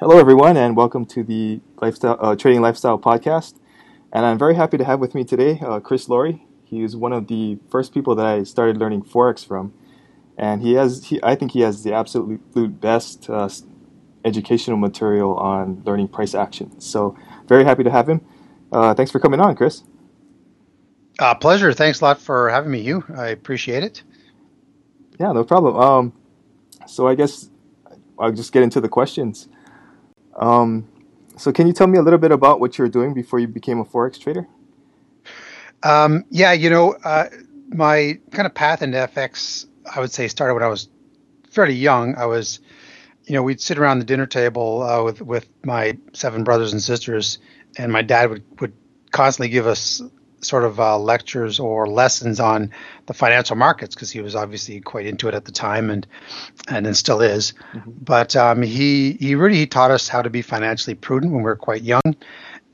Hello, everyone, and welcome to the lifestyle uh, trading lifestyle podcast. And I'm very happy to have with me today uh, Chris Lori. He is one of the first people that I started learning forex from, and he has. He, I think he has the absolute best uh, educational material on learning price action. So very happy to have him. Uh, thanks for coming on, Chris. Uh, pleasure. Thanks a lot for having me, you. I appreciate it. Yeah, no problem. Um, so I guess I'll just get into the questions. Um, so, can you tell me a little bit about what you were doing before you became a forex trader? Um, yeah, you know, uh, my kind of path into FX, I would say, started when I was fairly young. I was, you know, we'd sit around the dinner table uh, with with my seven brothers and sisters, and my dad would would constantly give us sort of uh, lectures or lessons on the financial markets because he was obviously quite into it at the time and and then still is. Mm-hmm. But um, he he really he taught us how to be financially prudent when we were quite young,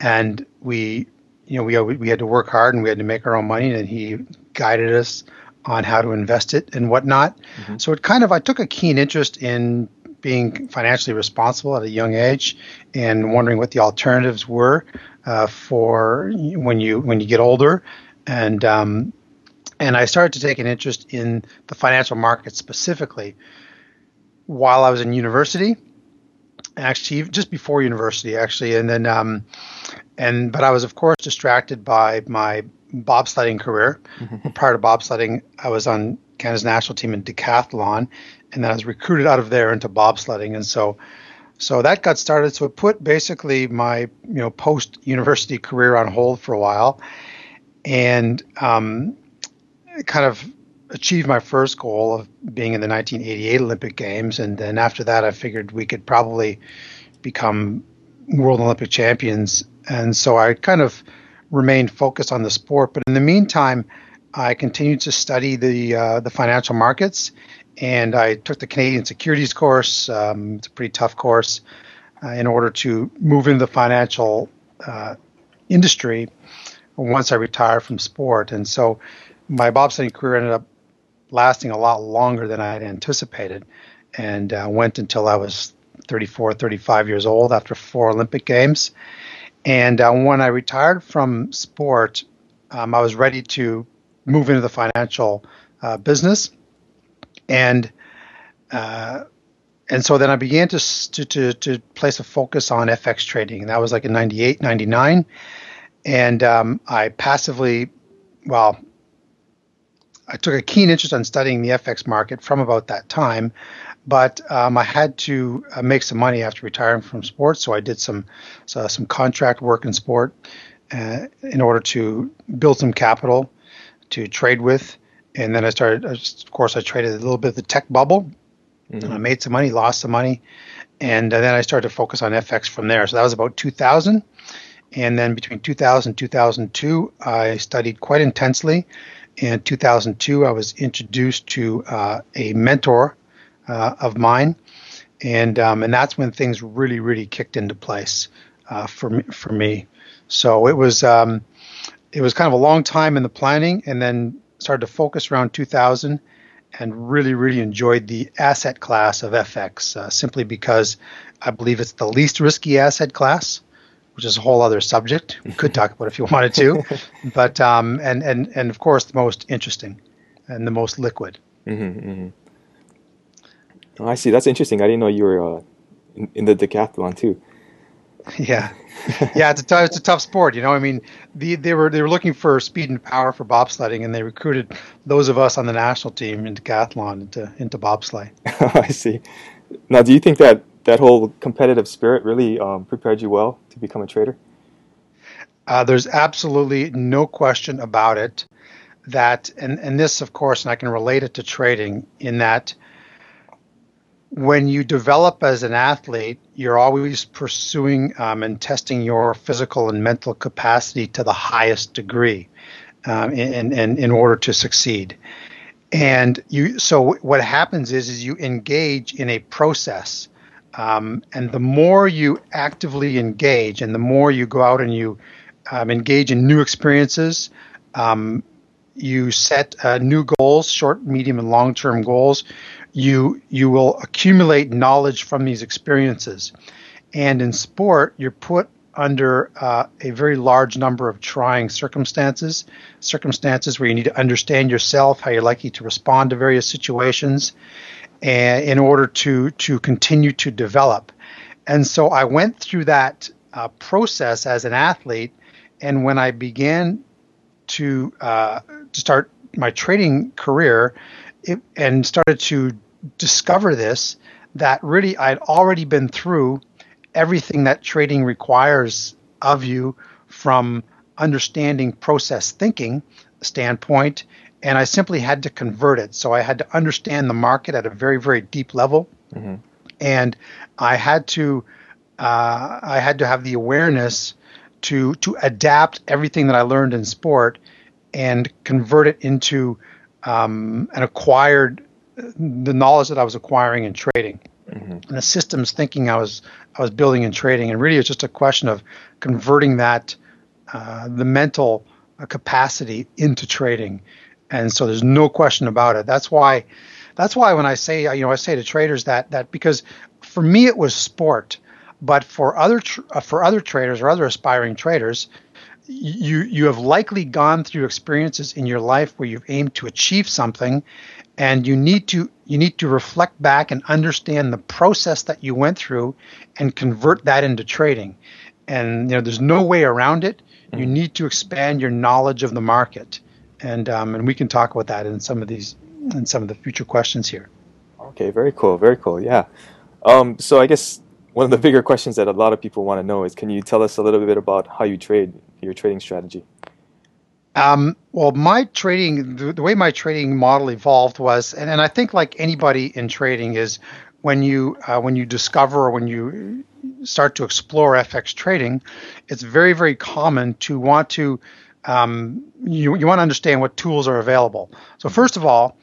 and we you know we we had to work hard and we had to make our own money, and he guided us on how to invest it and whatnot. Mm-hmm. So it kind of I took a keen interest in being financially responsible at a young age and wondering what the alternatives were uh, for when you when you get older, and um, and I started to take an interest in the financial market specifically while I was in university. Actually, just before university, actually, and then um, and but I was of course distracted by my bobsledding career. Mm-hmm. Prior to bobsledding, I was on Canada's national team in decathlon, and then I was recruited out of there into bobsledding, and so so that got started. So it put basically my you know post university career on hold for a while, and um, kind of achieved my first goal of being in the 1988 Olympic Games. And then after that, I figured we could probably become world Olympic champions. And so I kind of remained focused on the sport. But in the meantime, I continued to study the uh, the financial markets and I took the Canadian Securities course. Um, it's a pretty tough course uh, in order to move into the financial uh, industry once I retired from sport. And so my bobsledding career ended up lasting a lot longer than I had anticipated and uh, went until I was 34, 35 years old after four Olympic Games. And uh, when I retired from sport, um, I was ready to move into the financial uh, business and uh, and so then I began to, to, to to place a focus on FX trading. And that was like in 98, 99. and um, I passively, well, I took a keen interest in studying the FX market from about that time. But um, I had to uh, make some money after retiring from sports, so I did some so some contract work in sport uh, in order to build some capital to trade with and then I started. Of course, I traded a little bit of the tech bubble. Mm-hmm. I made some money, lost some money, and then I started to focus on FX from there. So that was about 2000. And then between 2000 and 2002, I studied quite intensely. In 2002, I was introduced to uh, a mentor uh, of mine, and um, and that's when things really, really kicked into place uh, for me, for me. So it was um, it was kind of a long time in the planning, and then started to focus around 2000 and really, really enjoyed the asset class of FX uh, simply because I believe it's the least risky asset class, which is a whole other subject. We could talk about if you wanted to, but um, and and and of course the most interesting and the most liquid. Mm-hmm, mm-hmm. Oh, I see. That's interesting. I didn't know you were uh, in, in the decathlon too. Yeah, yeah, it's a t- it's a tough sport. You know, I mean, the, they were they were looking for speed and power for bobsledding, and they recruited those of us on the national team into decathlon into into bobsleigh. I see. Now, do you think that that whole competitive spirit really um, prepared you well to become a trader? Uh, there's absolutely no question about it. That and and this, of course, and I can relate it to trading in that when you develop as an athlete, you're always pursuing um, and testing your physical and mental capacity to the highest degree um, in, in, in order to succeed. And you, so what happens is, is you engage in a process. Um, and the more you actively engage and the more you go out and you um, engage in new experiences, um, you set uh, new goals, short, medium, and long term goals you you will accumulate knowledge from these experiences And in sport, you're put under uh, a very large number of trying circumstances, circumstances where you need to understand yourself, how you're likely to respond to various situations, and in order to to continue to develop. And so I went through that uh, process as an athlete, and when I began to uh, to start my trading career, it, and started to discover this, that really I'd already been through everything that trading requires of you from understanding process thinking standpoint and I simply had to convert it. So I had to understand the market at a very, very deep level, mm-hmm. and I had to uh, I had to have the awareness to to adapt everything that I learned in sport and convert it into um, an acquired the knowledge that I was acquiring in trading mm-hmm. and the systems thinking I was I was building in trading. And really, it's just a question of converting that uh, the mental uh, capacity into trading. And so there's no question about it. That's why that's why when I say you know I say to traders that that because for me it was sport, but for other tr- uh, for other traders or other aspiring traders, you you have likely gone through experiences in your life where you've aimed to achieve something and you need to you need to reflect back and understand the process that you went through and convert that into trading. And you know there's no way around it. You mm-hmm. need to expand your knowledge of the market. And um, and we can talk about that in some of these in some of the future questions here. Okay very cool very cool yeah. Um, so i guess one of the bigger questions that a lot of people want to know is can you tell us a little bit about how you trade your trading strategy um, well, my trading, the, the, way my trading model evolved was, and, and I think like anybody in trading is when you uh, when you discover or when you start to explore FX trading, it's very very common to want to um, you you want to understand what tools are available. So first of all,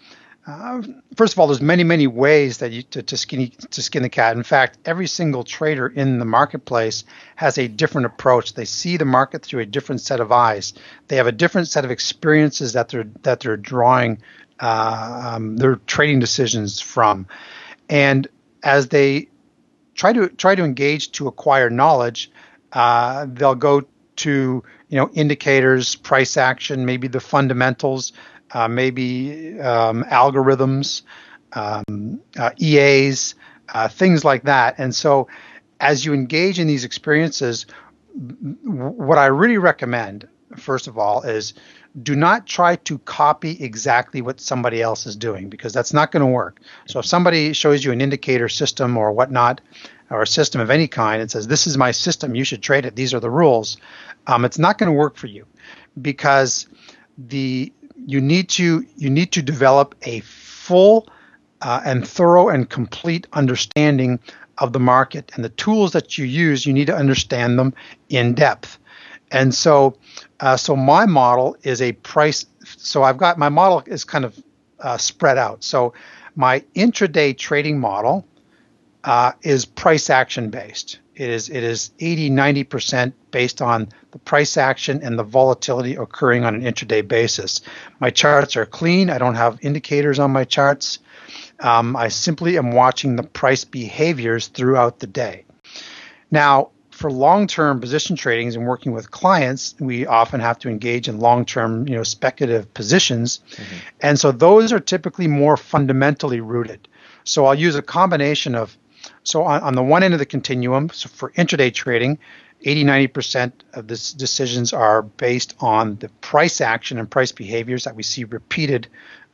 uh, first of all, there's many, many ways that you to, to skin to skin the cat. In fact, every single trader in the marketplace has a different approach. They see the market through a different set of eyes. They have a different set of experiences that they're that they're drawing uh, um, their trading decisions from, and as they try to try to engage to acquire knowledge, uh, they'll go to you know indicators, price action, maybe the fundamentals uh, maybe um, algorithms, um, uh, EAs, uh, things like that. And so, as you engage in these experiences, what I really recommend, first of all, is do not try to copy exactly what somebody else is doing because that's not going to work. So if somebody shows you an indicator system or whatnot, or a system of any kind, and says, "This is my system. You should trade it. These are the rules," um, it's not going to work for you because the you need to you need to develop a full uh, and thorough and complete understanding of the market and the tools that you use. You need to understand them in depth. And so, uh, so my model is a price. So I've got my model is kind of uh, spread out. So my intraday trading model uh, is price action based. It is it is 80 90% based on the price action and the volatility occurring on an intraday basis. My charts are clean. I don't have indicators on my charts. Um, I simply am watching the price behaviors throughout the day. Now, for long-term position tradings and working with clients, we often have to engage in long-term, you know, speculative positions, mm-hmm. and so those are typically more fundamentally rooted. So I'll use a combination of so on, on the one end of the continuum, so for intraday trading, 80 90% of the decisions are based on the price action and price behaviors that we see repeated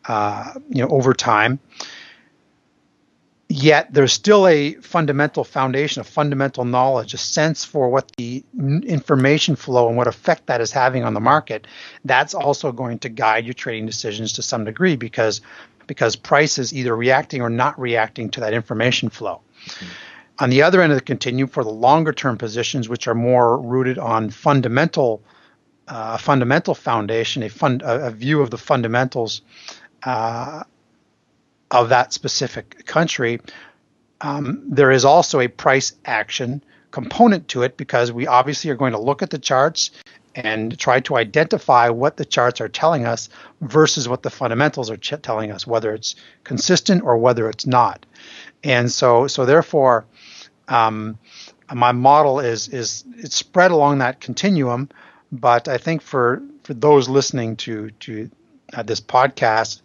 uh, you know over time yet there's still a fundamental foundation a fundamental knowledge a sense for what the information flow and what effect that is having on the market that's also going to guide your trading decisions to some degree because because price is either reacting or not reacting to that information flow. On the other end of the continuum, for the longer term positions, which are more rooted on fundamental, uh, fundamental foundation, a, fund, a, a, view of the fundamentals uh, of that specific country, um, there is also a price action component to it because we obviously are going to look at the charts and try to identify what the charts are telling us versus what the fundamentals are ch- telling us, whether it's consistent or whether it's not. And so, so therefore, um, my model is is it's spread along that continuum. But I think for for those listening to to uh, this podcast,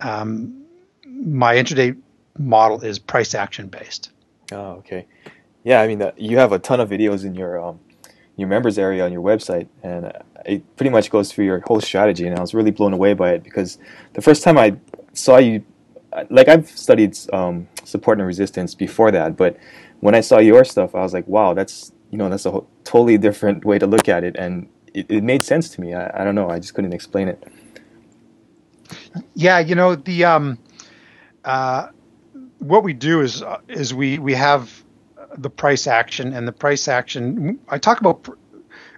um, my intraday model is price action based. Oh, okay. Yeah, I mean, uh, you have a ton of videos in your um, your members area on your website, and it pretty much goes through your whole strategy. And I was really blown away by it because the first time I saw you, like I've studied um, support and resistance before that, but when I saw your stuff, I was like, wow, that's you know that's a whole, totally different way to look at it, and it, it made sense to me. I, I don't know, I just couldn't explain it. Yeah, you know the um, uh, what we do is uh, is we we have the price action and the price action. I talk about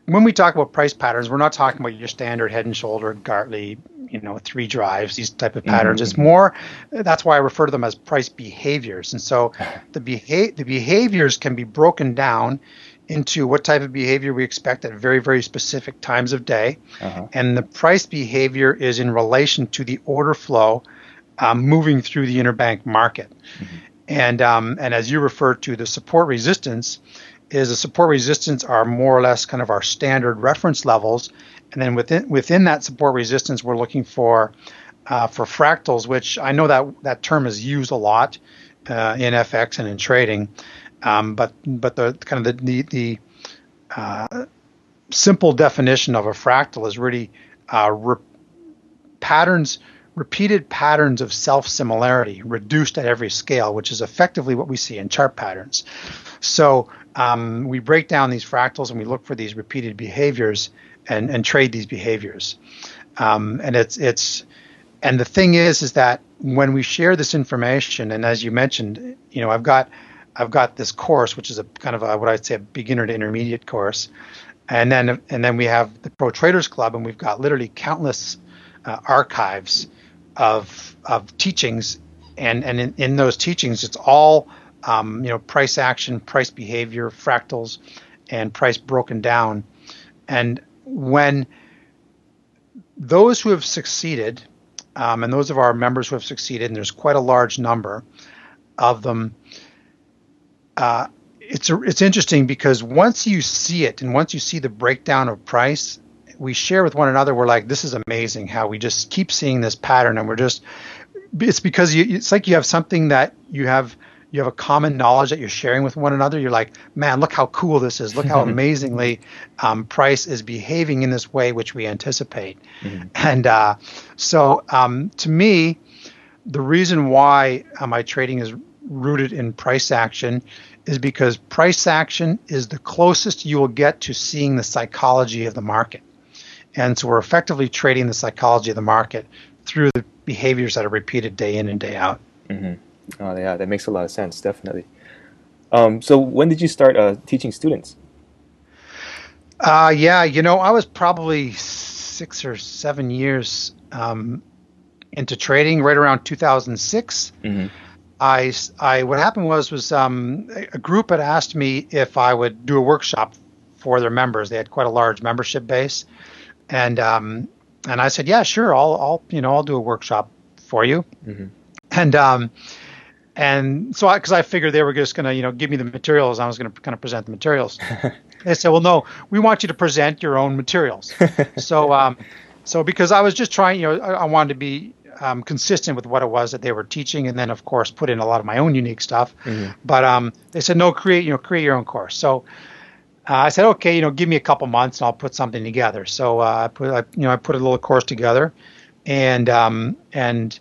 when we talk about price patterns, we're not talking about your standard head and shoulder, Gartley, you know, three drives, these type of patterns. Mm-hmm. It's more. That's why I refer to them as price behaviors. And so the beha- the behaviors can be broken down into what type of behavior we expect at very very specific times of day, uh-huh. and the price behavior is in relation to the order flow um, moving through the interbank market. Mm-hmm. And um, and as you refer to, the support resistance is the support resistance are more or less kind of our standard reference levels, and then within within that support resistance, we're looking for uh, for fractals, which I know that that term is used a lot uh, in FX and in trading, um, but but the kind of the the, the uh, simple definition of a fractal is really uh, re- patterns repeated patterns of self similarity reduced at every scale, which is effectively what we see in chart patterns. So um, we break down these fractals and we look for these repeated behaviors and, and trade these behaviors. Um, and it's it's and the thing is is that when we share this information, and as you mentioned, you know, I've got I've got this course, which is a kind of a, what I'd say a beginner to intermediate course, and then and then we have the Pro Traders Club, and we've got literally countless uh, archives of of teachings, and and in, in those teachings, it's all um, you know price action, price behavior, fractals, and price broken down. And when those who have succeeded, um, and those of our members who have succeeded, and there's quite a large number of them. Uh, it's a, it's interesting because once you see it and once you see the breakdown of price, we share with one another. We're like, this is amazing how we just keep seeing this pattern, and we're just. It's because you, it's like you have something that you have you have a common knowledge that you're sharing with one another. You're like, man, look how cool this is. Look how amazingly um, price is behaving in this way, which we anticipate. Mm-hmm. And uh, so, um, to me, the reason why uh, my trading is rooted in price action is because price action is the closest you will get to seeing the psychology of the market. And so we're effectively trading the psychology of the market through the behaviors that are repeated day in and day out. Mm-hmm. Oh, yeah, that makes a lot of sense, definitely. Um, so when did you start uh, teaching students? Uh, yeah, you know, I was probably six or seven years um, into trading, right around 2006. Mm-hmm. I, I, what happened was, was um, a group had asked me if I would do a workshop for their members. They had quite a large membership base, and um, and I said, yeah, sure, I'll I'll you know I'll do a workshop for you, mm-hmm. and um, and so because I, I, figured they were just going to you know give me the materials, I was going to kind of present the materials. they said, well, no, we want you to present your own materials. so um, so because I was just trying, you know, I, I wanted to be um, consistent with what it was that they were teaching, and then of course put in a lot of my own unique stuff. Mm-hmm. But um, they said no, create you know create your own course. So uh, I said, okay, you know, give me a couple months and I'll put something together. So uh, I put, I, you know, I put a little course together, and um, and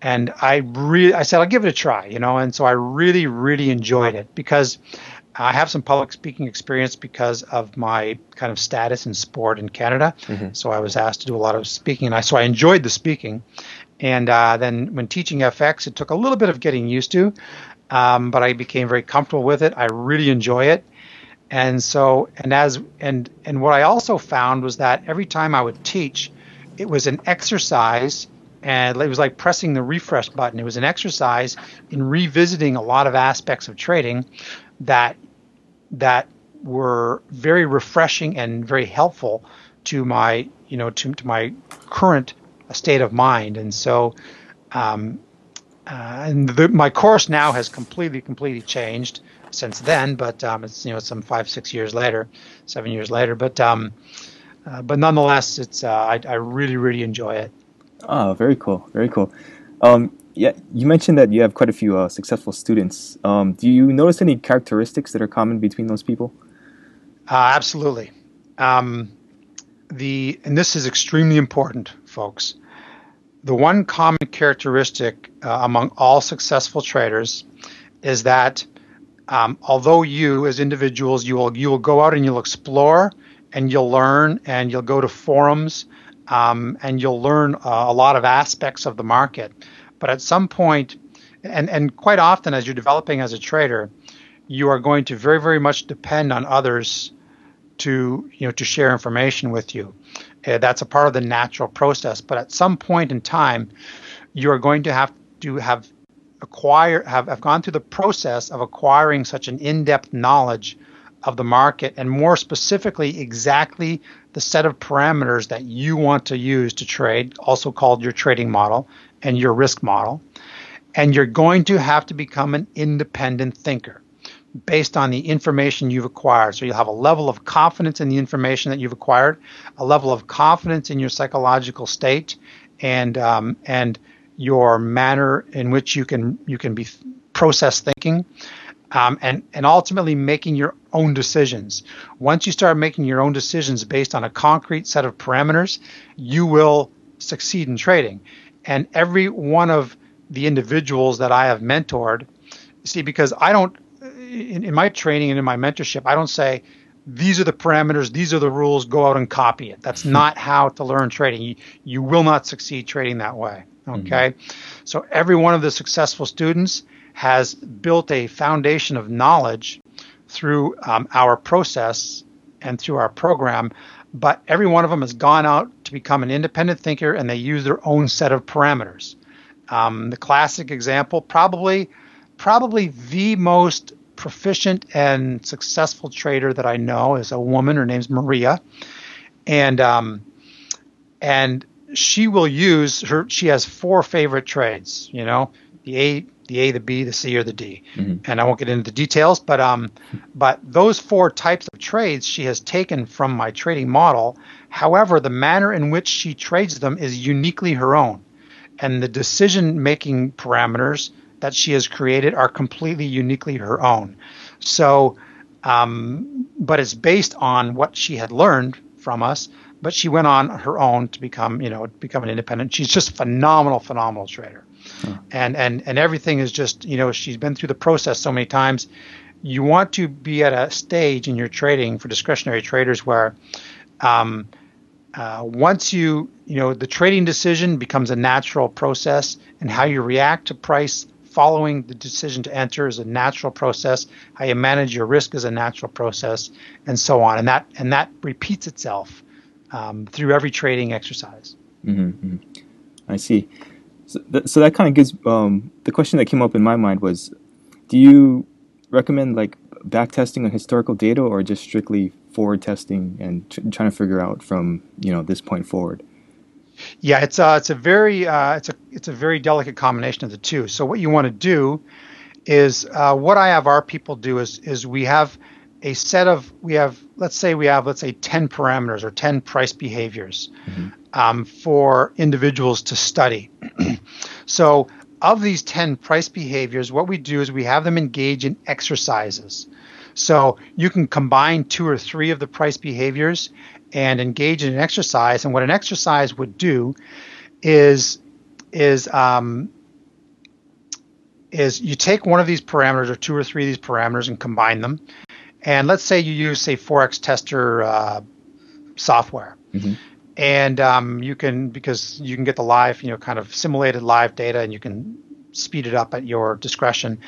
and I really, I said, I'll give it a try, you know, and so I really, really enjoyed it because I have some public speaking experience because of my kind of status in sport in Canada. Mm-hmm. So I was asked to do a lot of speaking, and I so I enjoyed the speaking. And uh, then when teaching FX, it took a little bit of getting used to, um, but I became very comfortable with it. I really enjoy it and so, and as, and, and what I also found was that every time I would teach, it was an exercise and it was like pressing the refresh button. It was an exercise in revisiting a lot of aspects of trading that, that were very refreshing and very helpful to my, you know, to, to my current state of mind. And so, um, uh, and the, my course now has completely, completely changed. since then, but um, it's you know some five six years later, seven years later. But um, uh, but nonetheless, it's uh, I, I really really enjoy it. Oh, very cool, very cool. Um, yeah, you mentioned that you have quite a few uh, successful students. Um, do you notice any characteristics that are common between those people? Uh, absolutely. Um, the and this is extremely important, folks. The one common characteristic uh, among all successful traders is that um, although you, as individuals, you will you will go out and you'll explore and you'll learn and you'll go to forums um, and you'll learn uh, a lot of aspects of the market. But at some point, and and quite often as you're developing as a trader, you are going to very very much depend on others to you know to share information with you. Uh, that's a part of the natural process. But at some point in time, you are going to have to have acquire have, have gone through the process of acquiring such an in-depth knowledge of the market and more specifically exactly the set of parameters that you want to use to trade also called your trading model and your risk model and you're going to have to become an independent thinker based on the information you've acquired. So you'll have a level of confidence in the information that you've acquired, a level of confidence in your psychological state, and um, and your manner in which you can you can be process thinking, um, and and ultimately making your own decisions. Once you start making your own decisions based on a concrete set of parameters, you will succeed in trading. And every one of the individuals that I have mentored, see, because I don't in, in my training and in my mentorship, I don't say these are the parameters, these are the rules, go out and copy it. That's hmm. not how to learn trading. You, you will not succeed trading that way. Okay. Mm-hmm. So every one of the successful students has built a foundation of knowledge through um, our process and through our program, but every one of them has gone out to become an independent thinker and they use their own set of parameters. Um, the classic example, probably, probably the most proficient and successful trader that I know is a woman. Her name's Maria, and um, and she will use her. She has four favorite trades. You know, the A, the A, the B, the C, or the D. Mm-hmm. And I won't get into the details, but um, but those four types of trades she has taken from my trading model. However, the manner in which she trades them is uniquely her own, and the decision-making parameters that she has created are completely uniquely her own. So, um, but it's based on what she had learned from us. But she went on her own to become, you know, become an independent. She's just phenomenal, phenomenal trader, and and and everything is just, you know, she's been through the process so many times. You want to be at a stage in your trading for discretionary traders where um, uh, once you you know the trading decision becomes a natural process and how you react to price following the decision to enter is a natural process. How you manage your risk is a natural process, and so on. And that and that repeats itself um, through every trading exercise. Mm-hmm, mm-hmm. I see. So, th- so that kind of gives um, the question that came up in my mind was, do you recommend like back testing on historical data or just strictly forward testing and tr- trying to figure out from you know this point forward? Yeah, it's a uh, it's a very uh, it's a it's a very delicate combination of the two. So what you want to do is uh, what I have our people do is is we have a set of we have let's say we have let's say 10 parameters or 10 price behaviors mm-hmm. um, for individuals to study. so of these 10 price behaviors, what we do is we have them engage in exercises. So you can combine two or three of the price behaviors and engage in an exercise. And what an exercise would do is is um, is you take one of these parameters or two or three of these parameters and combine them. And let's say you use say forex tester uh, software. Mm-hmm. And um, you can because you can get the live, you know, kind of simulated live data, and you can speed it up at your discretion.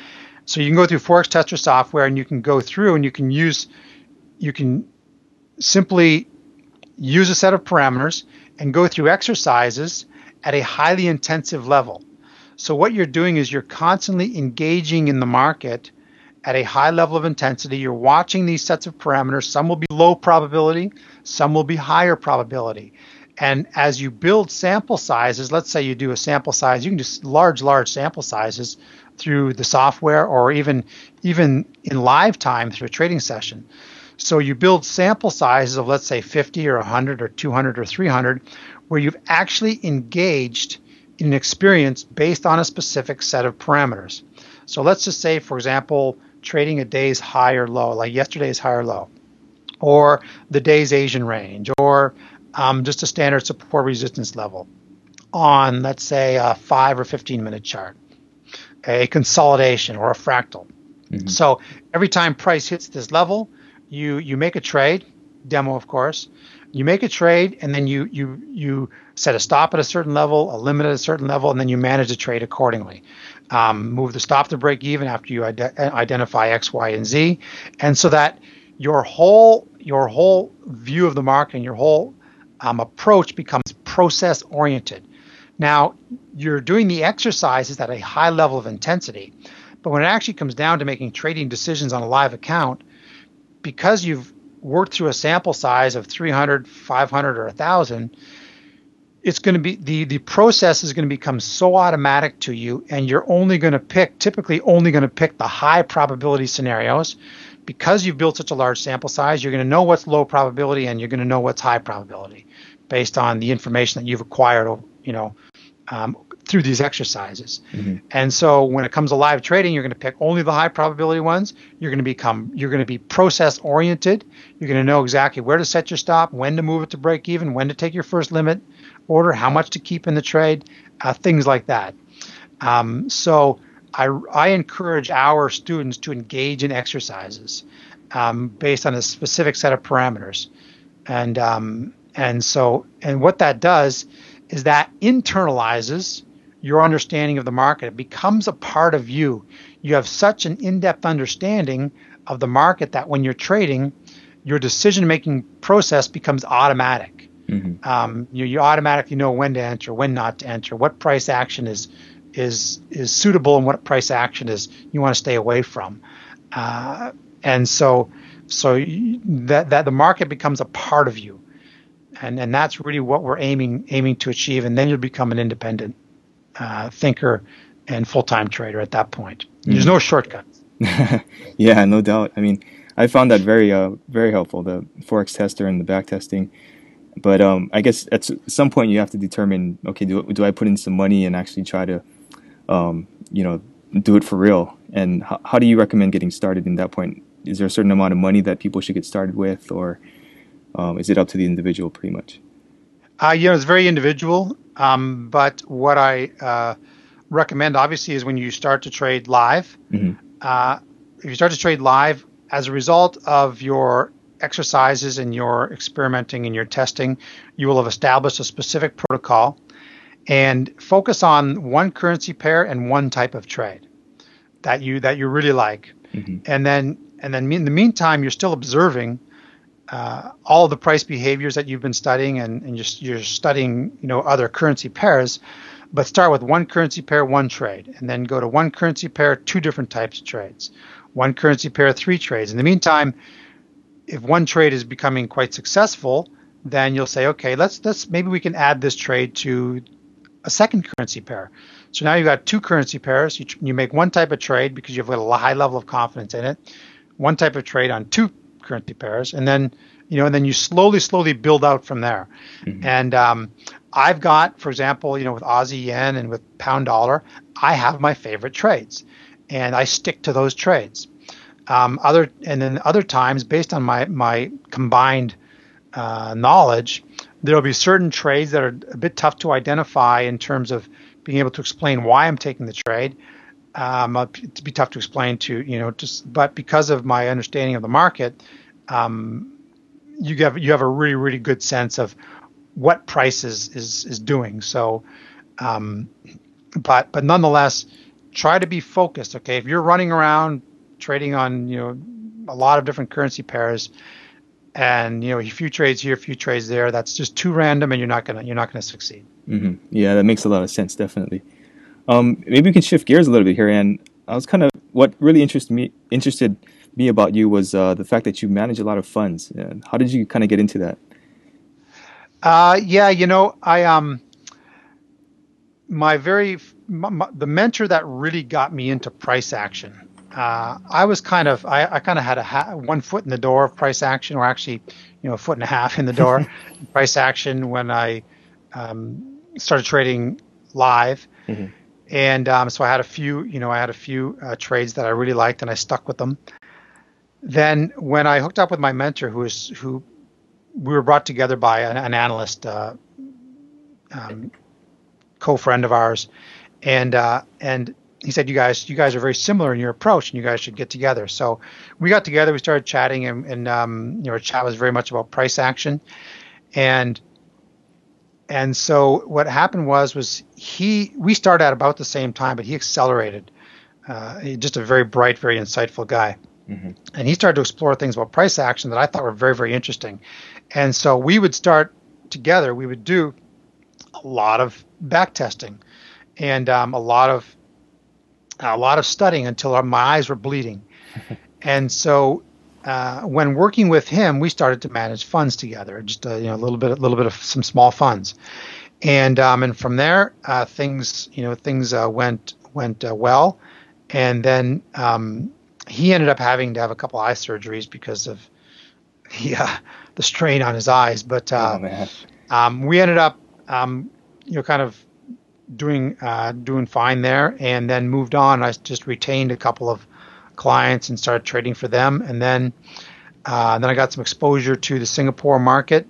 So you can go through forex tester software, and you can go through and you can use, you can simply use a set of parameters, and go through exercises at a highly intensive level. So, what you're doing is you're constantly engaging in the market at a high level of intensity. You're watching these sets of parameters. Some will be low probability, some will be higher probability. And as you build sample sizes, let's say you do a sample size, you can do large, large sample sizes through the software or even even in live time through a trading session. So you build sample sizes of let's say 50 or 100 or 200 or 300 where you've actually engaged in an experience based on a specific set of parameters. So let's just say for example trading a day's high or low, like yesterday's high or low, or the day's Asian range, or um, just a standard support resistance level on, let's say, a 5 or 15 minute chart, a consolidation or a fractal. Mm-hmm. So every time price hits this level, you, you make a trade, demo of course, you make a trade and then you, you, you set a stop at a certain level, a limit at a certain level, and then you manage the trade accordingly. Um, move the stop to break even after you ide- identify X, Y, and Z, and so that your whole your whole view of the market and your whole um, approach becomes process oriented. Now, you're doing the exercises at a high level of intensity, but when it actually comes down to making trading decisions on a live account, because you've worked through a sample size of 300, 500, or 1,000, it's going to be the the process is going to become so automatic to you and you're only going to pick typically only going to pick the high probability scenarios because you've built such a large sample size, you're going to know what's low probability and you're going to know what's high probability based on the information that you've acquired, you know, um, through these exercises. Mm-hmm. And so when it comes to live trading, you're going to pick only the high probability ones. You're going to become, you're going to be process oriented. You're going to know exactly where to set your stop, when to move it to break even, when to take your first limit order, how much to keep in the trade, uh, things like that. Um, so I, I encourage our students to engage in exercises um, based on a specific set of parameters, and um, and so and what that does is that internalizes your understanding of the market. It becomes a part of you. You have such an in-depth understanding of the market that when you're trading, your decision-making process becomes automatic. Mm-hmm. Um, you, you automatically know when to enter, when not to enter, what price action is is is suitable and what price action is you want to stay away from. Uh, and so so that that the market becomes a part of you. And and that's really what we're aiming aiming to achieve and then you'll become an independent uh, thinker and full-time trader at that point. Mm. There's no shortcuts. yeah, no doubt. I mean, I found that very uh, very helpful the forex tester and the back testing. But um, I guess at some point you have to determine okay, do, do I put in some money and actually try to um, you know, do it for real? And how, how do you recommend getting started in that point? Is there a certain amount of money that people should get started with, or um, is it up to the individual pretty much? Uh, you know, it's very individual. Um, but what I uh, recommend, obviously, is when you start to trade live. Mm-hmm. Uh, if you start to trade live, as a result of your exercises and your experimenting and your testing, you will have established a specific protocol and focus on one currency pair and one type of trade that you that you really like. Mm-hmm. And then and then in the meantime, you're still observing uh, all the price behaviors that you've been studying, and, and you're, you're studying you know other currency pairs. But start with one currency pair, one trade, and then go to one currency pair, two different types of trades. One currency pair, three trades. In the meantime, if one trade is becoming quite successful, then you'll say, okay, let's let's maybe we can add this trade to a second currency pair. So now you've got two currency pairs. You, you make one type of trade because you've got a high level of confidence in it. One type of trade on two currency pairs, and then you know, and then you slowly, slowly build out from there. Mm-hmm. And um, I've got, for example, you know, with Aussie yen and with pound dollar, I have my favorite trades, and I stick to those trades. Um, other and then other times, based on my my combined uh, knowledge, there will be certain trades that are a bit tough to identify in terms of being able to explain why I'm taking the trade. Um, it'd be tough to explain to you know just but because of my understanding of the market, um, you have you have a really really good sense of what price is is, is doing. So, um, but but nonetheless, try to be focused. Okay, if you're running around trading on you know a lot of different currency pairs, and you know a few trades here, a few trades there. That's just too random, and you're not gonna you're not gonna succeed. Mm-hmm. Yeah, that makes a lot of sense, definitely. Um, maybe we can shift gears a little bit here, and I was kind of what really interested me interested me about you was uh, the fact that you manage a lot of funds. And how did you kind of get into that? Uh, yeah, you know, I um, my very my, my, the mentor that really got me into price action. Uh, I was kind of I, I kind of had a ha- one foot in the door of price action, or actually, you know, a foot and a half in the door price action when I um, started trading live. Mm-hmm. And um, so I had a few, you know, I had a few uh, trades that I really liked, and I stuck with them. Then when I hooked up with my mentor, who was who we were brought together by an, an analyst, uh, um, co-friend of ours, and uh, and he said, "You guys, you guys are very similar in your approach, and you guys should get together." So we got together. We started chatting, and, and um, you know, our chat was very much about price action, and and so what happened was was he we started at about the same time, but he accelerated. Uh, just a very bright, very insightful guy. Mm-hmm. And he started to explore things about price action that I thought were very, very interesting. And so we would start together. We would do a lot of back testing and um, a lot of a lot of studying until our, my eyes were bleeding. and so uh, when working with him, we started to manage funds together, just uh, you know a little bit, a little bit of some small funds, and um, and from there uh, things you know things uh, went went uh, well, and then um, he ended up having to have a couple eye surgeries because of the uh, the strain on his eyes. But oh, um, we ended up um, you know kind of doing uh, doing fine there, and then moved on. I just retained a couple of clients and started trading for them, and then uh, then I got some exposure to the Singapore market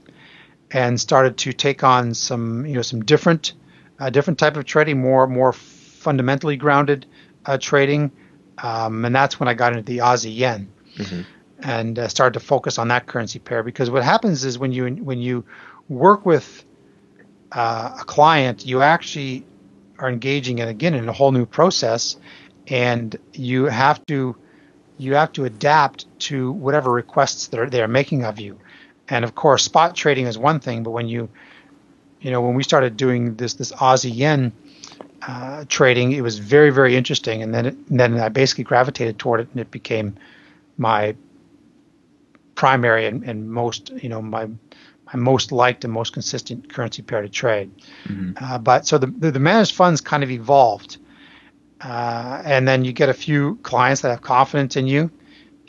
and started to take on some you know some different uh, different type of trading, more more fundamentally grounded uh, trading, um, and that's when I got into the Aussie yen. Mm-hmm. And uh, started to focus on that currency pair because what happens is when you when you work with uh, a client, you actually are engaging in again in a whole new process, and you have to you have to adapt to whatever requests that are, they are making of you. And of course, spot trading is one thing, but when you you know when we started doing this this Aussie yen uh, trading, it was very very interesting, and then it, and then I basically gravitated toward it, and it became my primary and, and most you know my my most liked and most consistent currency pair to trade. Mm-hmm. Uh, but so the, the, the managed funds kind of evolved, uh, and then you get a few clients that have confidence in you,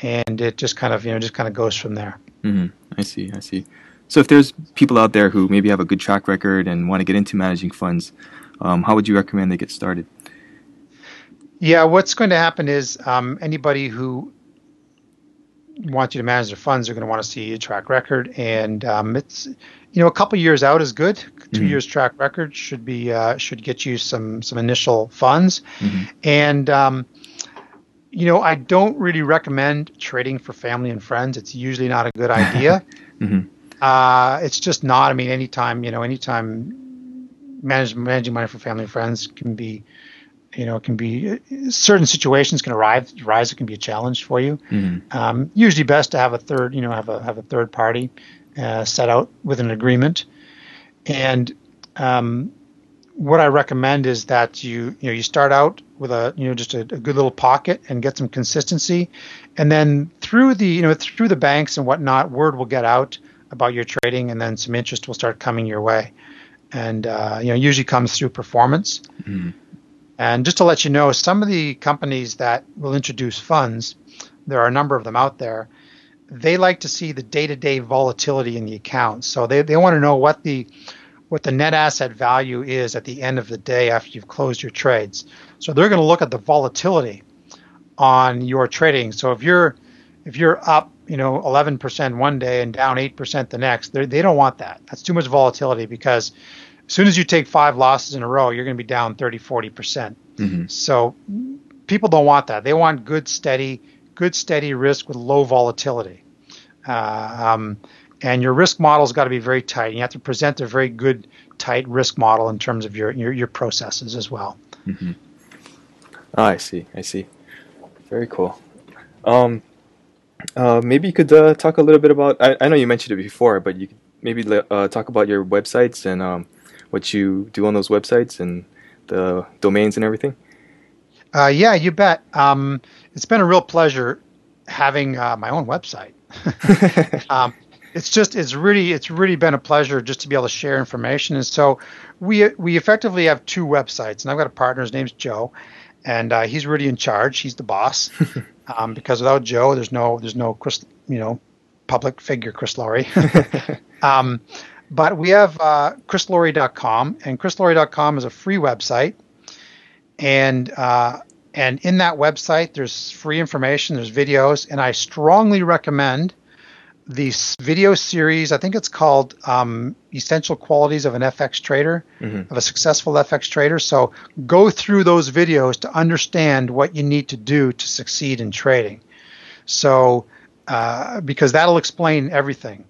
and it just kind of you know just kind of goes from there. Mm-hmm. I see, I see. So if there's people out there who maybe have a good track record and want to get into managing funds, um, how would you recommend they get started? Yeah, what's going to happen is um, anybody who want you to manage their funds are going to want to see a track record, and um, it's you know a couple years out is good. 2 mm-hmm. years track record should be uh, should get you some some initial funds, mm-hmm. and um, you know I don't really recommend trading for family and friends. It's usually not a good idea. mm-hmm. uh, it's just not. I mean, anytime you know, anytime manage, managing money for family and friends can be you know, it can be certain situations can arise. Rise, it can be a challenge for you. Mm-hmm. Um, usually, best to have a third, you know, have a have a third party uh, set out with an agreement. And um, what I recommend is that you you know you start out with a you know just a, a, good little pocket and get some consistency, and then through the you know through the banks and whatnot, word will get out about your trading, and then some interest will start coming your way, and uh, you know usually comes through performance. Mm-hmm. And just to let you know, some of the companies that will introduce funds, there are a number of them out there. They like to see the day-to-day volatility in the accounts. So they, they want to know what the what the net asset value is at the end of the day after you've closed your trades. So they're going to look at the volatility on your trading. So if you're if you're up, you know, 11% one day and down 8% the next, they don't want that. That's too much volatility because as soon as you take five losses in a row, you're going to be down 30, 40 percent. Mm-hmm. So people don't want that. They want good, steady, good, steady risk with low volatility. Uh, um, and your risk model's got to be very tight. You have to present a very good, tight risk model in terms of your your, your processes as well. Mm-hmm. Oh, I see. I see. Very cool. Um, uh, maybe you could uh, talk a little bit about. I, I know you mentioned it before, but you could maybe uh, talk about your websites and um, what you do on those websites and the domains and everything? Uh, yeah, you bet. Um, it's been a real pleasure having uh, my own website. um, it's just it's really it's really been a pleasure just to be able to share information. And so we we effectively have two websites, and I've got a partner. His name's Joe, and uh, he's really in charge. He's the boss. um, because without Joe, there's no there's no Chris, you know, public figure Chris Lori. um, but we have uh, chrislori.com, and chrislori.com is a free website, and uh, and in that website there's free information, there's videos, and I strongly recommend the video series. I think it's called um, Essential Qualities of an FX Trader, mm-hmm. of a Successful FX Trader. So go through those videos to understand what you need to do to succeed in trading. So, uh, because that'll explain everything.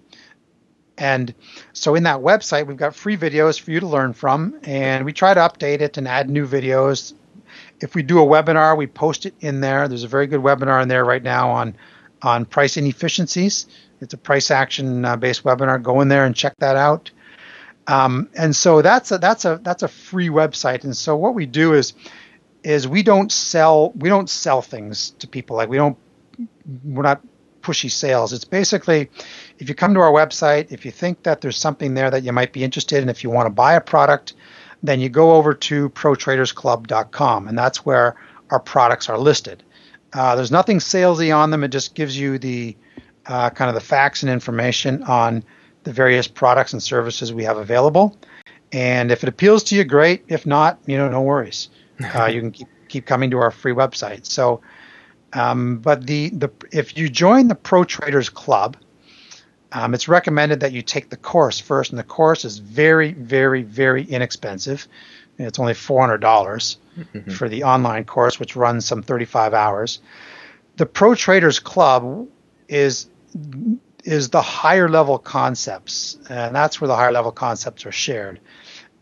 And so in that website, we've got free videos for you to learn from, and we try to update it and add new videos. If we do a webinar, we post it in there. There's a very good webinar in there right now on on price inefficiencies. It's a price action uh, based webinar. Go in there and check that out. Um, and so that's a that's a that's a free website. And so what we do is is we don't sell we don't sell things to people like we don't we're not pushy sales. It's basically if you come to our website, if you think that there's something there that you might be interested in, if you want to buy a product, then you go over to protradersclub.com, and that's where our products are listed. Uh, there's nothing salesy on them. It just gives you the uh, kind of the facts and information on the various products and services we have available. And if it appeals to you, great. If not, you know, no worries. Uh, you can keep keep coming to our free website. So, um, but the the if you join the Pro Traders Club, um, it's recommended that you take the course first, and the course is very, very, very inexpensive. It's only four hundred dollars mm-hmm. for the online course, which runs some thirty-five hours. The Pro Traders Club is is the higher level concepts, and that's where the higher level concepts are shared.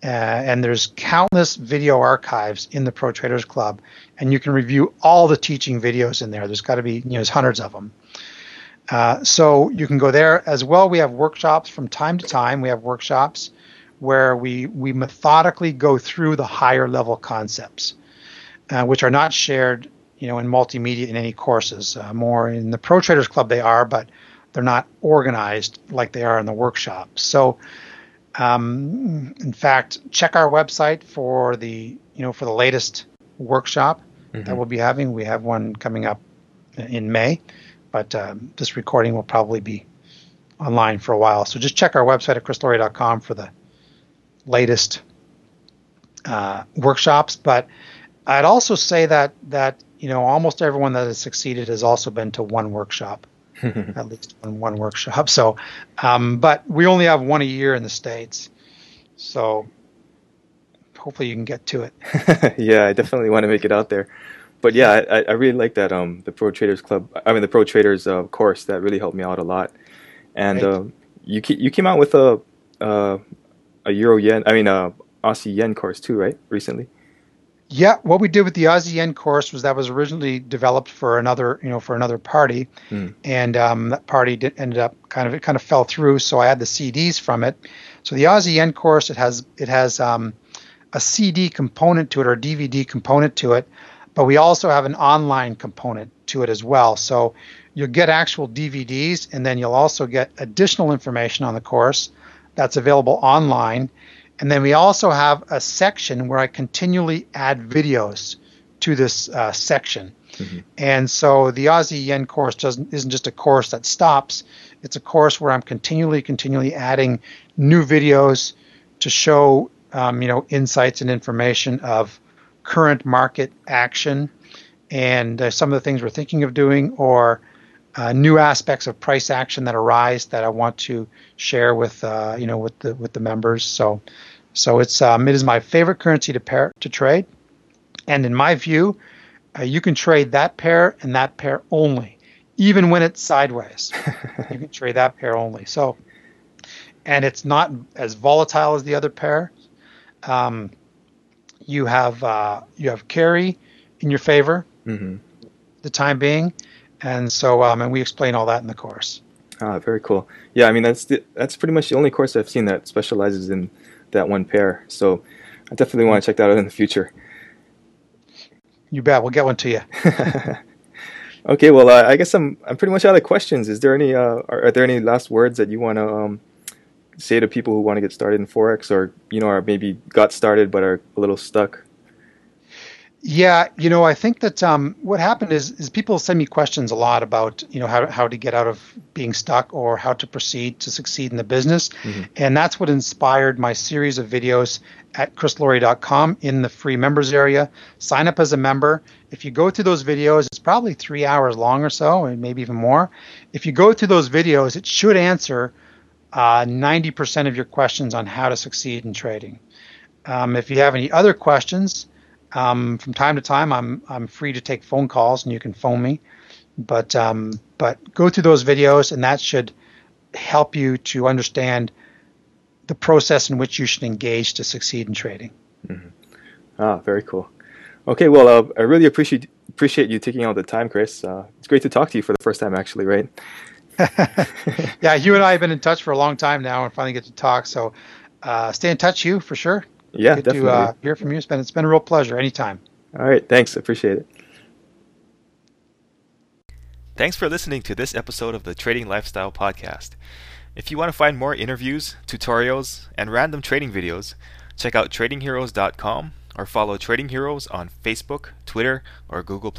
Uh, and there's countless video archives in the Pro Traders Club, and you can review all the teaching videos in there. There's got to be, you know, there's hundreds of them. Uh, so you can go there as well. We have workshops from time to time. We have workshops where we we methodically go through the higher level concepts, uh, which are not shared, you know, in multimedia in any courses. Uh, more in the Pro Traders Club they are, but they're not organized like they are in the workshop. So, um, in fact, check our website for the you know for the latest workshop mm-hmm. that we'll be having. We have one coming up in May, but um, this recording will probably be online for a while. So just check our website at chrislori.com for the latest uh, workshops. But I'd also say that that you know almost everyone that has succeeded has also been to one workshop. at least one, one workshop. So, um, but we only have one a year in the states, so hopefully you can get to it. yeah, I definitely want to make it out there. But yeah, I, I really like that um the Pro Traders Club. I mean the Pro Traders uh, course that really helped me out a lot. And right. uh, you you came out with a uh, a Euro Yen, I mean a Aussie Yen course too, right? Recently. Yeah, what we did with the Aussie Yen course was that was originally developed for another, you know, for another party, mm. and um, that party did, ended up kind of it kind of fell through. So I had the CDs from it. So the Aussie Yen course it has it has um, a CD component to it or DVD component to it, but we also have an online component to it as well. So you'll get actual DVDs, and then you'll also get additional information on the course that's available online and then we also have a section where I continually add videos to this uh, section. Mm-hmm. And so the Aussie Yen course doesn't isn't just a course that stops. It's a course where I'm continually, continually adding new videos to show um, you know insights and information of current market action and uh, some of the things we're thinking of doing or uh, new aspects of price action that arise that I want to share with uh, you know with the with the members. So so it's um, it is my favorite currency to pair to trade, and in my view, uh, you can trade that pair and that pair only, even when it's sideways. you can trade that pair only. So, and it's not as volatile as the other pair. Um, you have uh, you have carry in your favor, mm-hmm. the time being, and so um, and we explain all that in the course. Ah, very cool. Yeah, I mean that's the, that's pretty much the only course I've seen that specializes in that one pair. So I definitely want to check that out in the future. You bet. We'll get one to you. Okay, well, uh, I guess I'm I'm pretty much out of questions. Is there any uh, are, are there any last words that you want to um, say to people who want to get started in forex, or you know, or maybe got started but are a little stuck? Yeah, you know, I think that um, what happened is is people send me questions a lot about you know how how to get out of being stuck or how to proceed to succeed in the business, mm-hmm. and that's what inspired my series of videos at chrislori.com in the free members area. Sign up as a member. If you go through those videos, it's probably three hours long or so, and maybe even more. If you go through those videos, it should answer uh, 90% of your questions on how to succeed in trading. Um, if you have any other questions um, from time to time, I'm I'm free to take phone calls, and you can phone me. But um, but go through those videos, and that should help you to understand the process in which you should engage to succeed in trading. Mm-hmm. Ah, very cool. Okay, well, uh, I really appreciate appreciate you taking all the time, Chris. Uh, it's great to talk to you for the first time, actually, right? yeah, you and I have been in touch for a long time now, and finally get to talk. So, uh, stay in touch, you for sure. Yeah, Good definitely. To uh, hear from you. It's been it's been a real pleasure. Anytime. All right. Thanks. Appreciate it. Thanks for listening to this episode of the Trading Lifestyle Podcast. If you want to find more interviews, tutorials, and random trading videos, check out tradingheroes.com or follow Trading Heroes on Facebook, Twitter, or Google+.